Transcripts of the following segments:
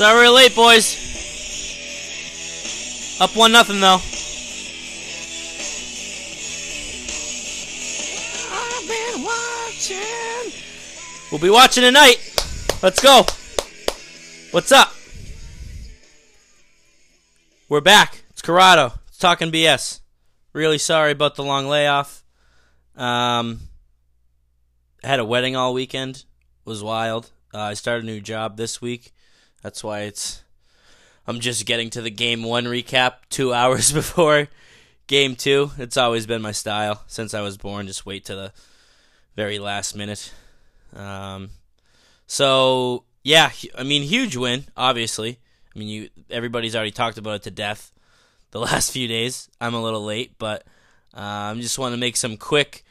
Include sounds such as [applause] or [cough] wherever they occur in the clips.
Sorry we're late, boys. Up one nothing though. I've been watching. We'll be watching tonight. Let's go. What's up? We're back. It's Corrado. It's talking BS. Really sorry about the long layoff. Um, had a wedding all weekend. Was wild. Uh, I started a new job this week. That's why it's. I'm just getting to the game one recap two [laughs] hours before game two. It's always been my style since I was born. Just wait to the very last minute. Um, so yeah, I mean, huge win. Obviously, I mean, you everybody's already talked about it to death the [laughs] last few days. I'm a little late, but I um, just want to make some quick,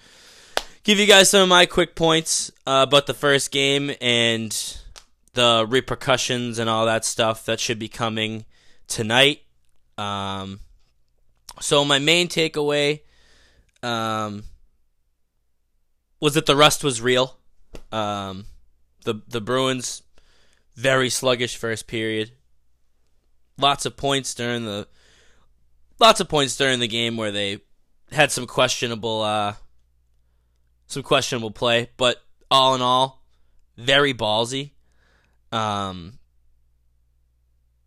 give you guys some of my quick points uh, about the first game and the repercussions and all that stuff that should be coming tonight. Um, so my main takeaway um, was that the rust was real. Um, the the Bruins very sluggish first period. Lots of points during the lots of points during the game where they had some questionable uh some questionable play, but all in all, very ballsy. Um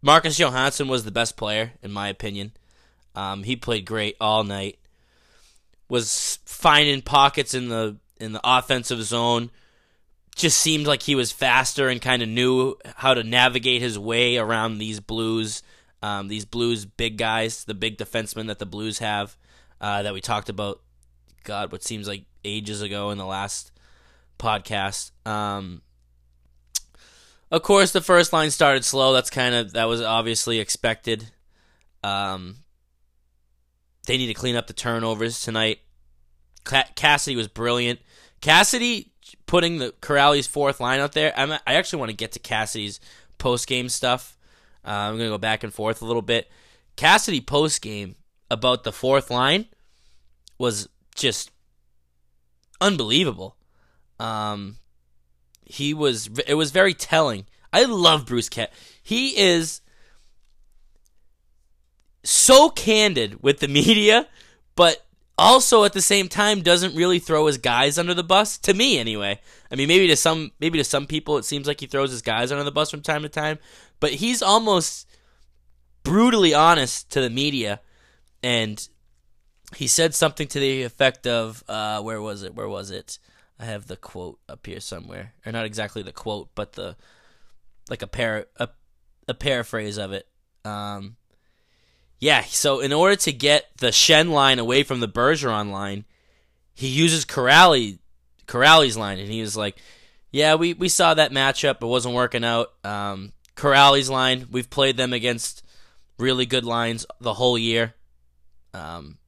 Marcus Johansson was the best player in my opinion. Um, he played great all night. Was finding pockets in the in the offensive zone just seemed like he was faster and kind of knew how to navigate his way around these Blues, um, these Blues big guys, the big defensemen that the Blues have, uh, that we talked about. God, what seems like ages ago in the last podcast. Um, of course, the first line started slow. That's kind of that was obviously expected. Um, they need to clean up the turnovers tonight. Cassidy was brilliant. Cassidy putting the Kuraly's fourth line out there. I'm, i actually want to get to Cassidy's post game stuff. Uh, I'm to go back and forth a little bit. Cassidy post game about the fourth line was just unbelievable. Um, he was it was very telling. I love Bruce Cat. He is so candid with the media, but also at the same time doesn't really throw his guys under the bus to me anyway i mean maybe to some maybe to some people it seems like he throws his guys under the bus from time to time but he's almost brutally honest to the media and he said something to the effect of uh, where was it where was it i have the quote up here somewhere or not exactly the quote but the like a par a, a paraphrase of it um, yeah, so in order to get the Schenn line away from the Bergeron line, he uses Kuraly, Kuraly's line, and he was like, "Yeah, we, we saw that matchup. It wasn't working out. Um, Kuraly's line, we've played them against really good lines the whole year, um,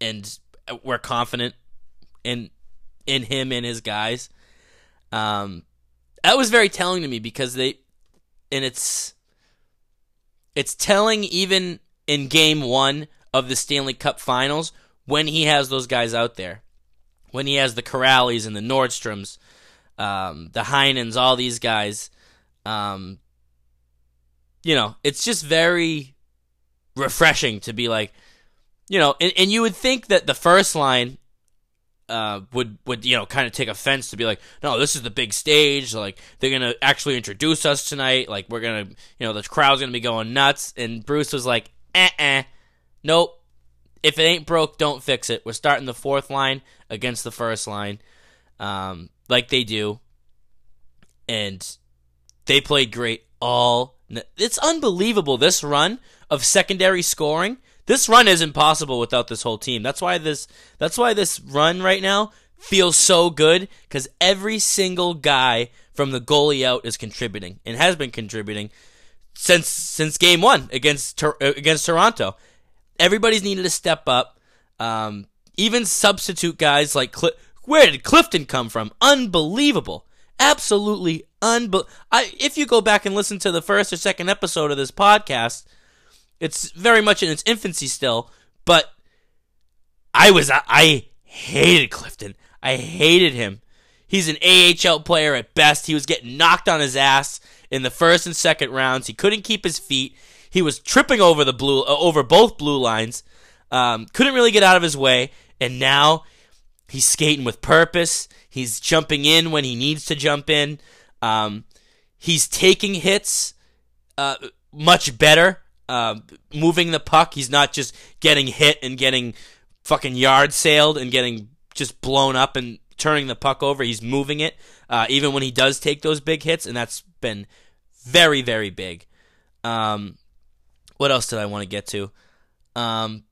and we're confident in in him and his guys." Um, that was very telling to me because they, and it's it's telling even in game one of the Stanley Cup Finals when he has those guys out there. When he has the Kuralys and the Nordstroms, um, the Heinens, all these guys. Um, you know, it's just very refreshing to be like, you know, and, and you would think that the first line uh, would would you know kind of take offense to be like, no, this is the big stage. Like they're gonna actually introduce us tonight. Like we're gonna, you know, the crowd's gonna be going nuts. And Bruce was like, uh-uh. Nope. If it ain't broke, don't fix it. We're starting the fourth line against the first line, um, like they do, and they played great all. It's unbelievable this run of secondary scoring. This run is impossible without this whole team. That's why this. That's why this run right now feels so good because every single guy from the goalie out is contributing and has been contributing since since game one against against Toronto. Everybody's needed to step up. Um, even substitute guys like Cl- where did Clifton come from? Unbelievable, absolutely unbelievable. If you go back and listen to the first or second episode of this podcast, it's very much in its infancy still. But I was I, I hated Clifton. I hated him. He's an AHL player at best. He was getting knocked on his ass in the first and second rounds. He couldn't keep his feet. He was tripping over the blue uh, over both blue lines. Um, couldn't really get out of his way, and now he's skating with purpose. He's jumping in when he needs to jump in. Um, he's taking hits uh, much better, uh, moving the puck. He's not just getting hit and getting fucking yard sailed and getting just blown up and turning the puck over. He's moving it, uh, even when he does take those big hits, and that's been very, very big. Um, what else did I want to get to? Um,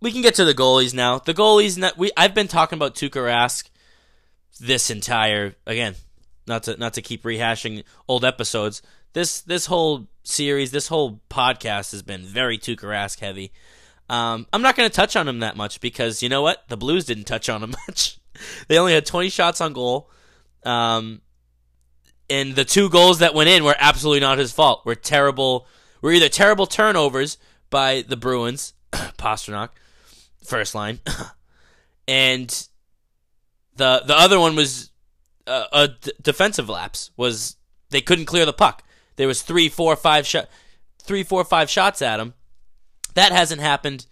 we can get to the goalies now. The goalies, not, we I've been talking about Tuukka Rask this entire again, not to not to keep rehashing old episodes. This this whole series, this whole podcast has been very Tuukka Rask heavy. Um, I'm not going to touch on him that much because you know what? The Blues didn't touch on him [laughs] much. they only had 20 shots on goal. Um, and the two goals that went in were absolutely not his fault. Were terrible. Were either terrible turnovers by the Bruins, [coughs] Pastrnak, first line, [coughs] and the the other one was uh, a defensive lapse. Was they couldn't clear the puck. There was three, four, five shot, three, four, five shots at him. That hasn't happened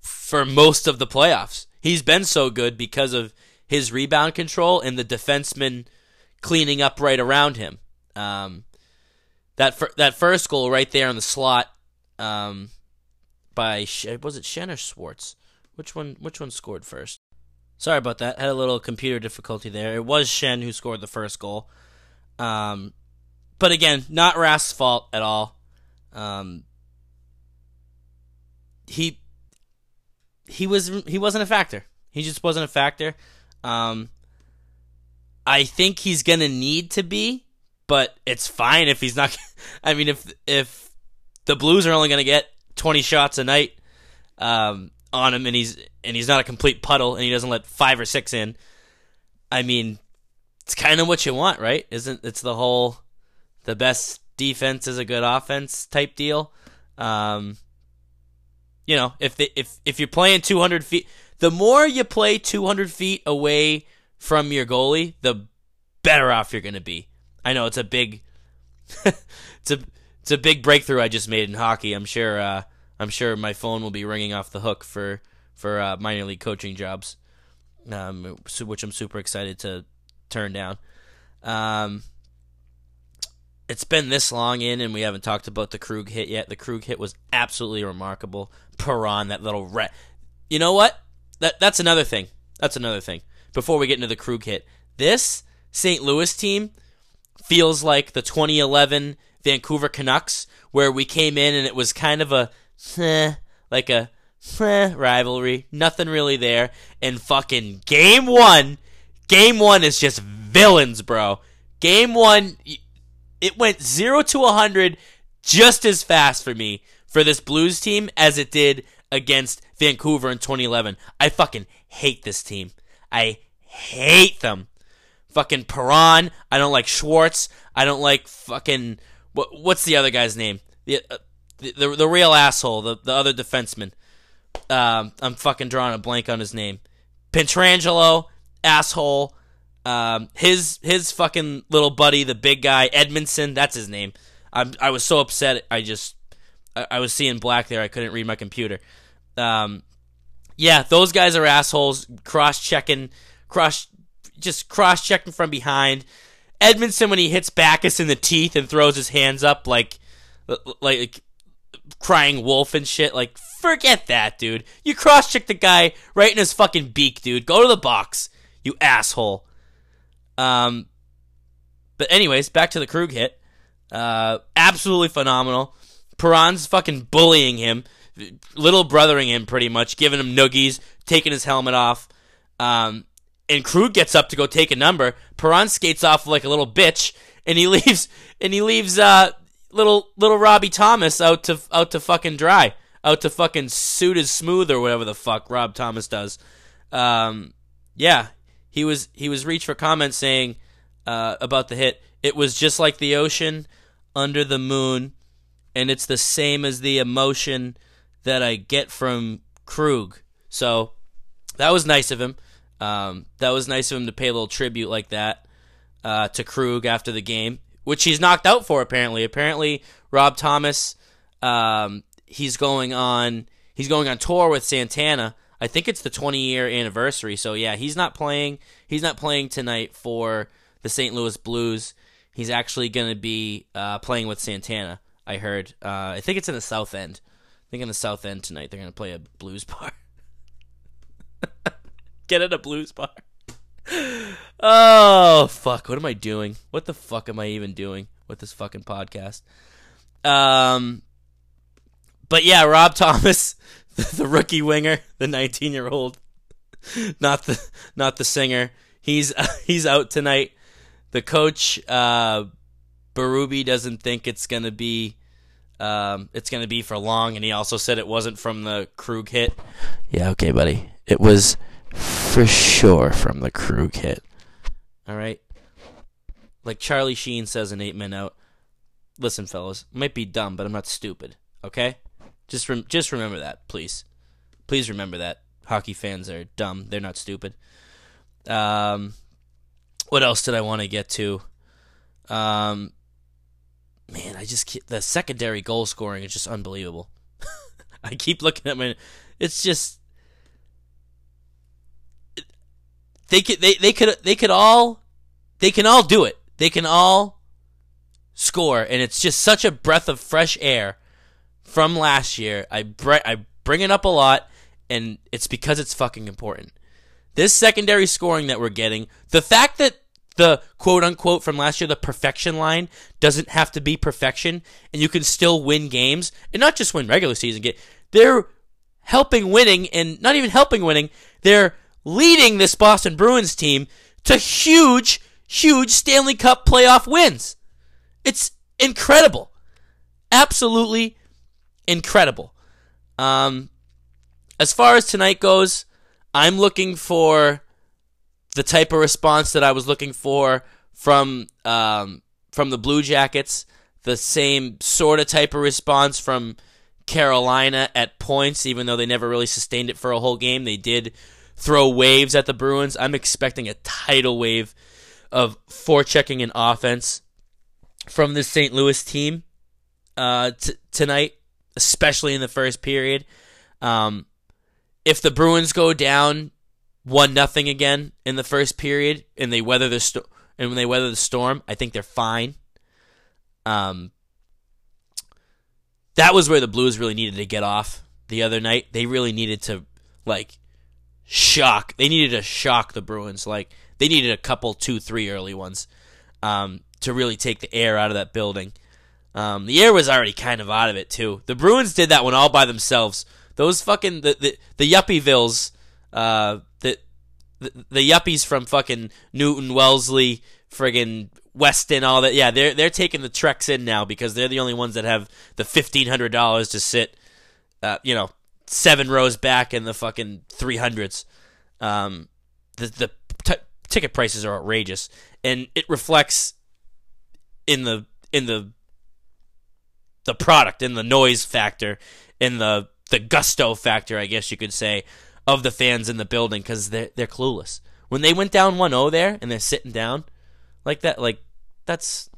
for most of the playoffs. He's been so good because of his rebound control and the defenseman cleaning up right around him. Um, that fir- that first goal right there in the slot um, by was it Schenn or Schwartz? Which one? Which one scored first? Sorry about that. Had a little computer difficulty there. It was Schenn who scored the first goal. Um, but again, not Rask's fault at all. Um, he he was he wasn't a factor. He just wasn't a factor. Um, I think he's gonna need to be, but it's fine if he's not. [laughs] I mean, if if the Blues are only gonna get twenty shots a night, um, on him and he's and he's not a complete puddle and he doesn't let five or six in. I mean, it's kind of what you want, right? Isn't it's the whole the best defense is a good offense type deal. Um, you know, if the, if if you're playing 200 feet, the more you play 200 feet away from your goalie, the better off you're going to be. I know it's a big, [laughs] it's a it's a big breakthrough I just made in hockey. I'm sure. Uh, I'm sure my phone will be ringing off the hook for for uh, minor league coaching jobs, um, which I'm super excited to turn down. Um, it's been this long in, and we haven't talked about the Krug hit yet. The Krug hit was absolutely remarkable. Perron, that little rat. You know what? That that's another thing. That's another thing. Before we get into the Krug hit, this St. Louis team feels like the 2011 Vancouver Canucks, where we came in and it was kind of a eh, like a eh, rivalry. Nothing really there. And fucking game one, game one is just villains, bro. Game one, it went zero to a hundred just as fast for me for this Blues team as it did against Vancouver in 2011. I fucking hate this team. I hate them. Fucking Perron. I don't like Schwartz. I don't like fucking what? What's the other guy's name? The uh, the, the, the real asshole, the the other defenseman. Um, I'm fucking drawing a blank on his name. Pietrangelo, asshole. Um, his his fucking little buddy, the big guy, Edmundson, that's his name. I'm I was so upset. I just I, I was seeing black there. I couldn't read my computer. Um, yeah, those guys are assholes. Cross checking, cross just cross checking from behind. Edmundson when he hits Backes in the teeth and throws his hands up like like crying wolf and shit. Like, forget that, dude. You cross check the guy right in his fucking beak, dude. Go to the box, you asshole. Um, but anyways, back to the Krug hit. Uh, absolutely phenomenal. Perron's fucking bullying him, little brothering him pretty much, giving him noogies, taking his helmet off. Um, and Krug gets up to go take a number. Perron skates off like a little bitch, and he [laughs] leaves. And he leaves uh, little little Robbie Thomas out to out to fucking dry, out to fucking suit his smooth or whatever the fuck Rob Thomas does. Um, yeah, he was he was reached for comment saying uh, about the hit. It was just like the ocean under the moon, and it's the same as the emotion that I get from Krug. So that was nice of him. Um, that was nice of him to pay a little tribute like that uh, to Krug after the game which he's knocked out for apparently. Apparently, Rob Thomas, um, he's going on he's going on tour with Santana. I think it's the 20 year anniversary. So yeah, he's not playing. He's not playing tonight for the St. Louis Blues. He's actually going to be uh, playing with Santana. I heard. Uh, I think it's in the South End. I think in the South End tonight they're going to play a blues [laughs] bar. Get at a blues bar. oh fuck! What am I doing? What the fuck am I even doing with this fucking podcast? Um, but yeah, Rob [laughs] Thomas, [laughs] the, rookie winger, the 19 year old, not the not the singer. He's [laughs] he's out tonight. The coach, uh, Berube, doesn't think it's gonna be um, it's gonna be for long, and he also said it wasn't from the Krug hit. Yeah, okay, buddy. It was for sure from the Krug hit. All right. Like Charlie Sheen says in Eight Men Out. Listen, fellas, might be dumb, but I'm not stupid. Okay. Just rem- just remember that, please. Please remember that. Hockey fans are dumb. They're not stupid. Um, what else did I want to get to? Um, man, I just the secondary goal scoring is just unbelievable. [laughs] I keep looking at my. It's just they could they they could they could all they can all do it. They can all score, and it's just such a breath of fresh air from last year. I I bring it up a lot, and it's because it's fucking important. This secondary scoring that we're getting, the fact that the quote unquote from last year, the perfection line doesn't have to be perfection, and you can still win games, and not just win regular season. Get they're helping winning, and not even helping winning. They're leading this Boston Bruins team to huge, huge Stanley Cup playoff wins. It's incredible, absolutely incredible. Um, as far as tonight goes, I'm looking for the type of response that I was looking for from um, from the Blue Jackets. The same sort of type of response from Carolina at points, even though they never really sustained it for a whole game. They did throw waves at the Bruins. I'm expecting a tidal wave of forechecking and offense from this St. Louis team uh, t- tonight especially in the first period. Um, if the Bruins go down one nothing again in the first period and they weather the sto- and when they weather the storm, I think they're fine. Um, that was where the Blues really needed to get off the other night. They really needed to like shock. They needed to shock the Bruins. Like they needed a couple, two, three early ones um, to really take the air out of that building. Um, the air was already kind of out of it too. The Bruins did that one all by themselves. Those fucking the the, the yuppievilles, uh, the, the the yuppies from fucking Newton, Wellesley, friggin' Weston, all that. Yeah, they're they're taking the treks in now because they're the only ones that have the fifteen hundred dollars to sit, uh, you know, seven rows back in the fucking three hundreds. Um, the the t- ticket prices are outrageous, and it reflects in the in the the product and the noise factor and the the gusto factor, I guess you could say, of the fans in the building because they're they're clueless. When they went down 1-0 there and they're sitting down like that, like that's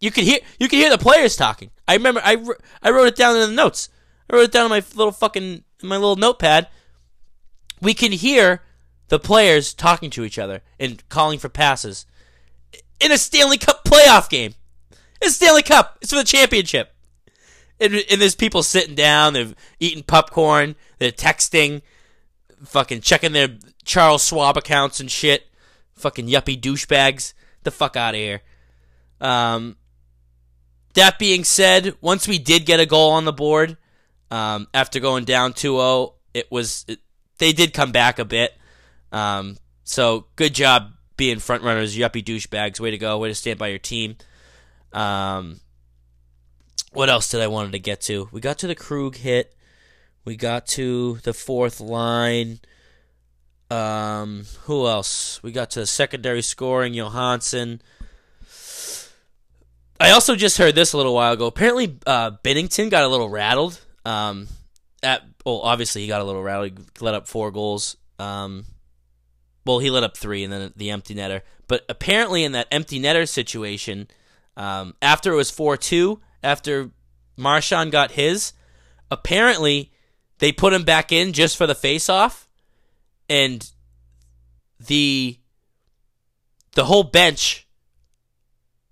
you could hear you could hear the players talking. I remember I, I wrote it down in the notes. I wrote it down on my little fucking my little notepad. We can hear the players talking to each other and calling for passes in a Stanley Cup playoff game. It's Stanley Cup. It's for the championship. And, and there's people sitting down. They're eating popcorn. They're texting, fucking checking their Charles Schwab accounts and shit. Fucking yuppie douchebags. The fuck out of here. Um, that being said, once we did get a goal on the board, um, after going down 2-0, it was it, they did come back a bit. Um, so good job being front runners, yuppie douchebags. Way to go. Way to stand by your team. Um, what else did I wanted to get to? We got to the Krug hit. We got to the fourth line. Um, who else? We got to the secondary scoring. Johansson. I also just heard this a little while ago. Apparently, uh, Binnington got a little rattled. Um, at well, obviously he got a little rattled. He let up four goals. Um, well, he let up three and then the empty netter. But apparently, in that empty netter situation, um, after it was 4 2, after Marchand got his, apparently they put him back in just for the face off. And the the whole bench,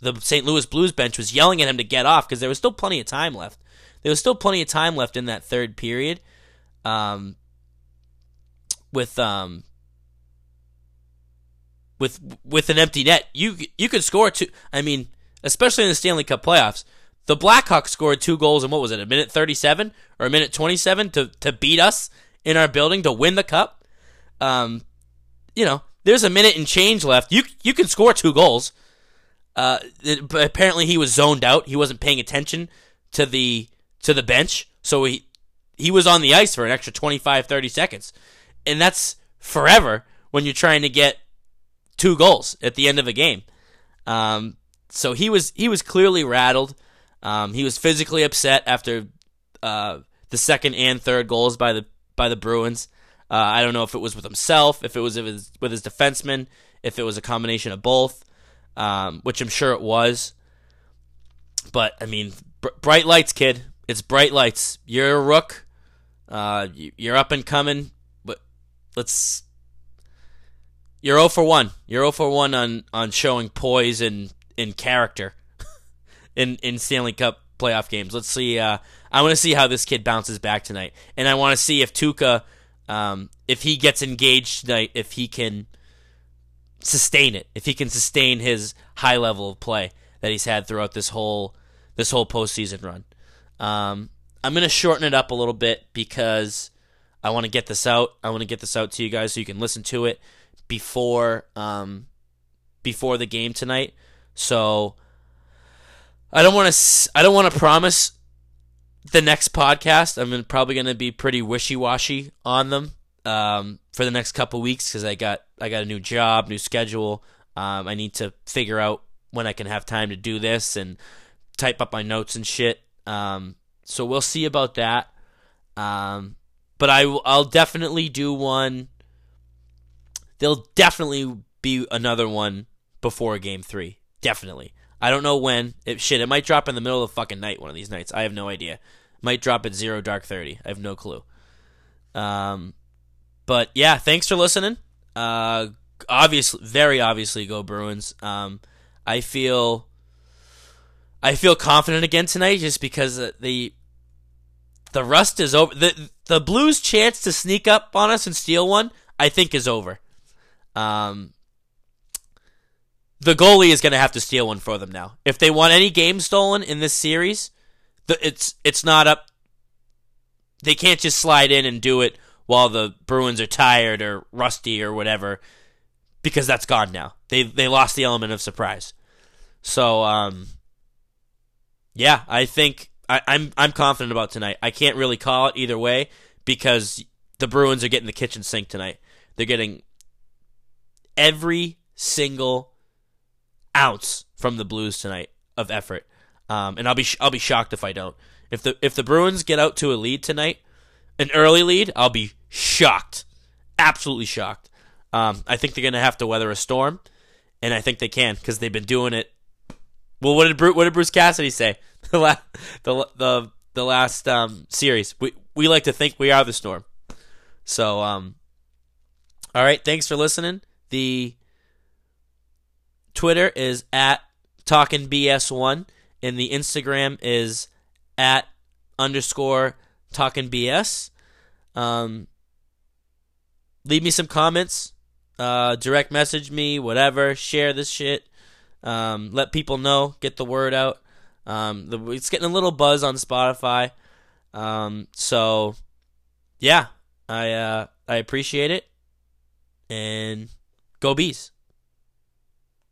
the St. Louis Blues bench, was yelling at him to get off because there was still plenty of time left. There was still plenty of time left in that third period. Um, with um, with with an empty net, you you could score two. I mean, especially in the Stanley Cup playoffs, the Blackhawks scored two goals in what was it, a minute thirty seven or a minute twenty seven to to beat us in our building to win the cup. Um, you know, there's a minute and change left. You you can score two goals. Uh, it, but apparently he was zoned out. He wasn't paying attention to the to the bench, so he he was on the ice for an extra 25 30 seconds. And that's forever when you're trying to get two goals at the end of a game. Um, so he was he was clearly rattled. Um, he was physically upset after uh, the second and third goals by the by the Bruins. Uh, I don't know if it was with himself, if it was with his, with his if it was a combination of both, um, which I'm sure it was. But I mean, br- bright lights, kid. It's bright lights. You're a rook. Uh, you're up and coming. But let's you're 0 for 1. You're 0 for 1 on, on showing poise and, and character [laughs] in, in Stanley Cup playoff games. Let's see. Uh, I want to see how this kid bounces back tonight. And I want to see if Tuukka, um, if he gets engaged tonight, if he can sustain it, if he can sustain his high level of play that he's had throughout this whole this whole postseason run. Um, I'm gonna shorten it up a little bit because I want to get this out. I want to get this out to you guys so you can listen to it before um, before the game tonight. So I don't want to I don't want to promise the next podcast. I'm probably going to be pretty wishy washy on them um, for the next couple weeks because I got I got a new job, new schedule. Um, I need to figure out when I can have time to do this and type up my notes and shit. Um, so we'll see about that. Um, but I I'll definitely do one there'll definitely be another one before game three. Definitely. I don't know when. It, shit, it might drop in the middle of the fucking night one of these nights. I have no idea. Might drop at zero dark thirty. I have no clue. Um, but yeah, thanks for listening. Uh, obviously, very obviously, go Bruins. Um, I feel, I feel confident again tonight just because the the rust is over. the The Blues' chance to sneak up on us and steal one, I think, is over. Um, the goalie is going to have to steal one for them now. If they want any game stolen in this series, the, it's it's not up. They can't just slide in and do it while the Bruins are tired or rusty or whatever, because that's gone now. They they lost the element of surprise. So um, yeah, I think I, I'm I'm confident about tonight. I can't really call it either way because the Bruins are getting the kitchen sink tonight. They're getting every single ounce from the Blues tonight of effort. Um, and I'll be I'll be shocked if I don't. If the if the Bruins get out to a lead tonight, an early lead, I'll be shocked, absolutely shocked. Um, I think they're gonna have to weather a storm, and I think they can because they've been doing it. Well, what did Bruce, what did Bruce Cassidy say [laughs] the last the the the last um, series? We we like to think we are the storm. So um, all right, thanks for listening. The Twitter is at talking BS1, and the Instagram is at underscore talking BS. Um, leave me some comments, uh, direct message me, whatever. Share this shit. Um, let people know. Get the word out. Um, the, it's getting a little buzz on Spotify. Um, so yeah, I uh, I appreciate it, and Go Bees.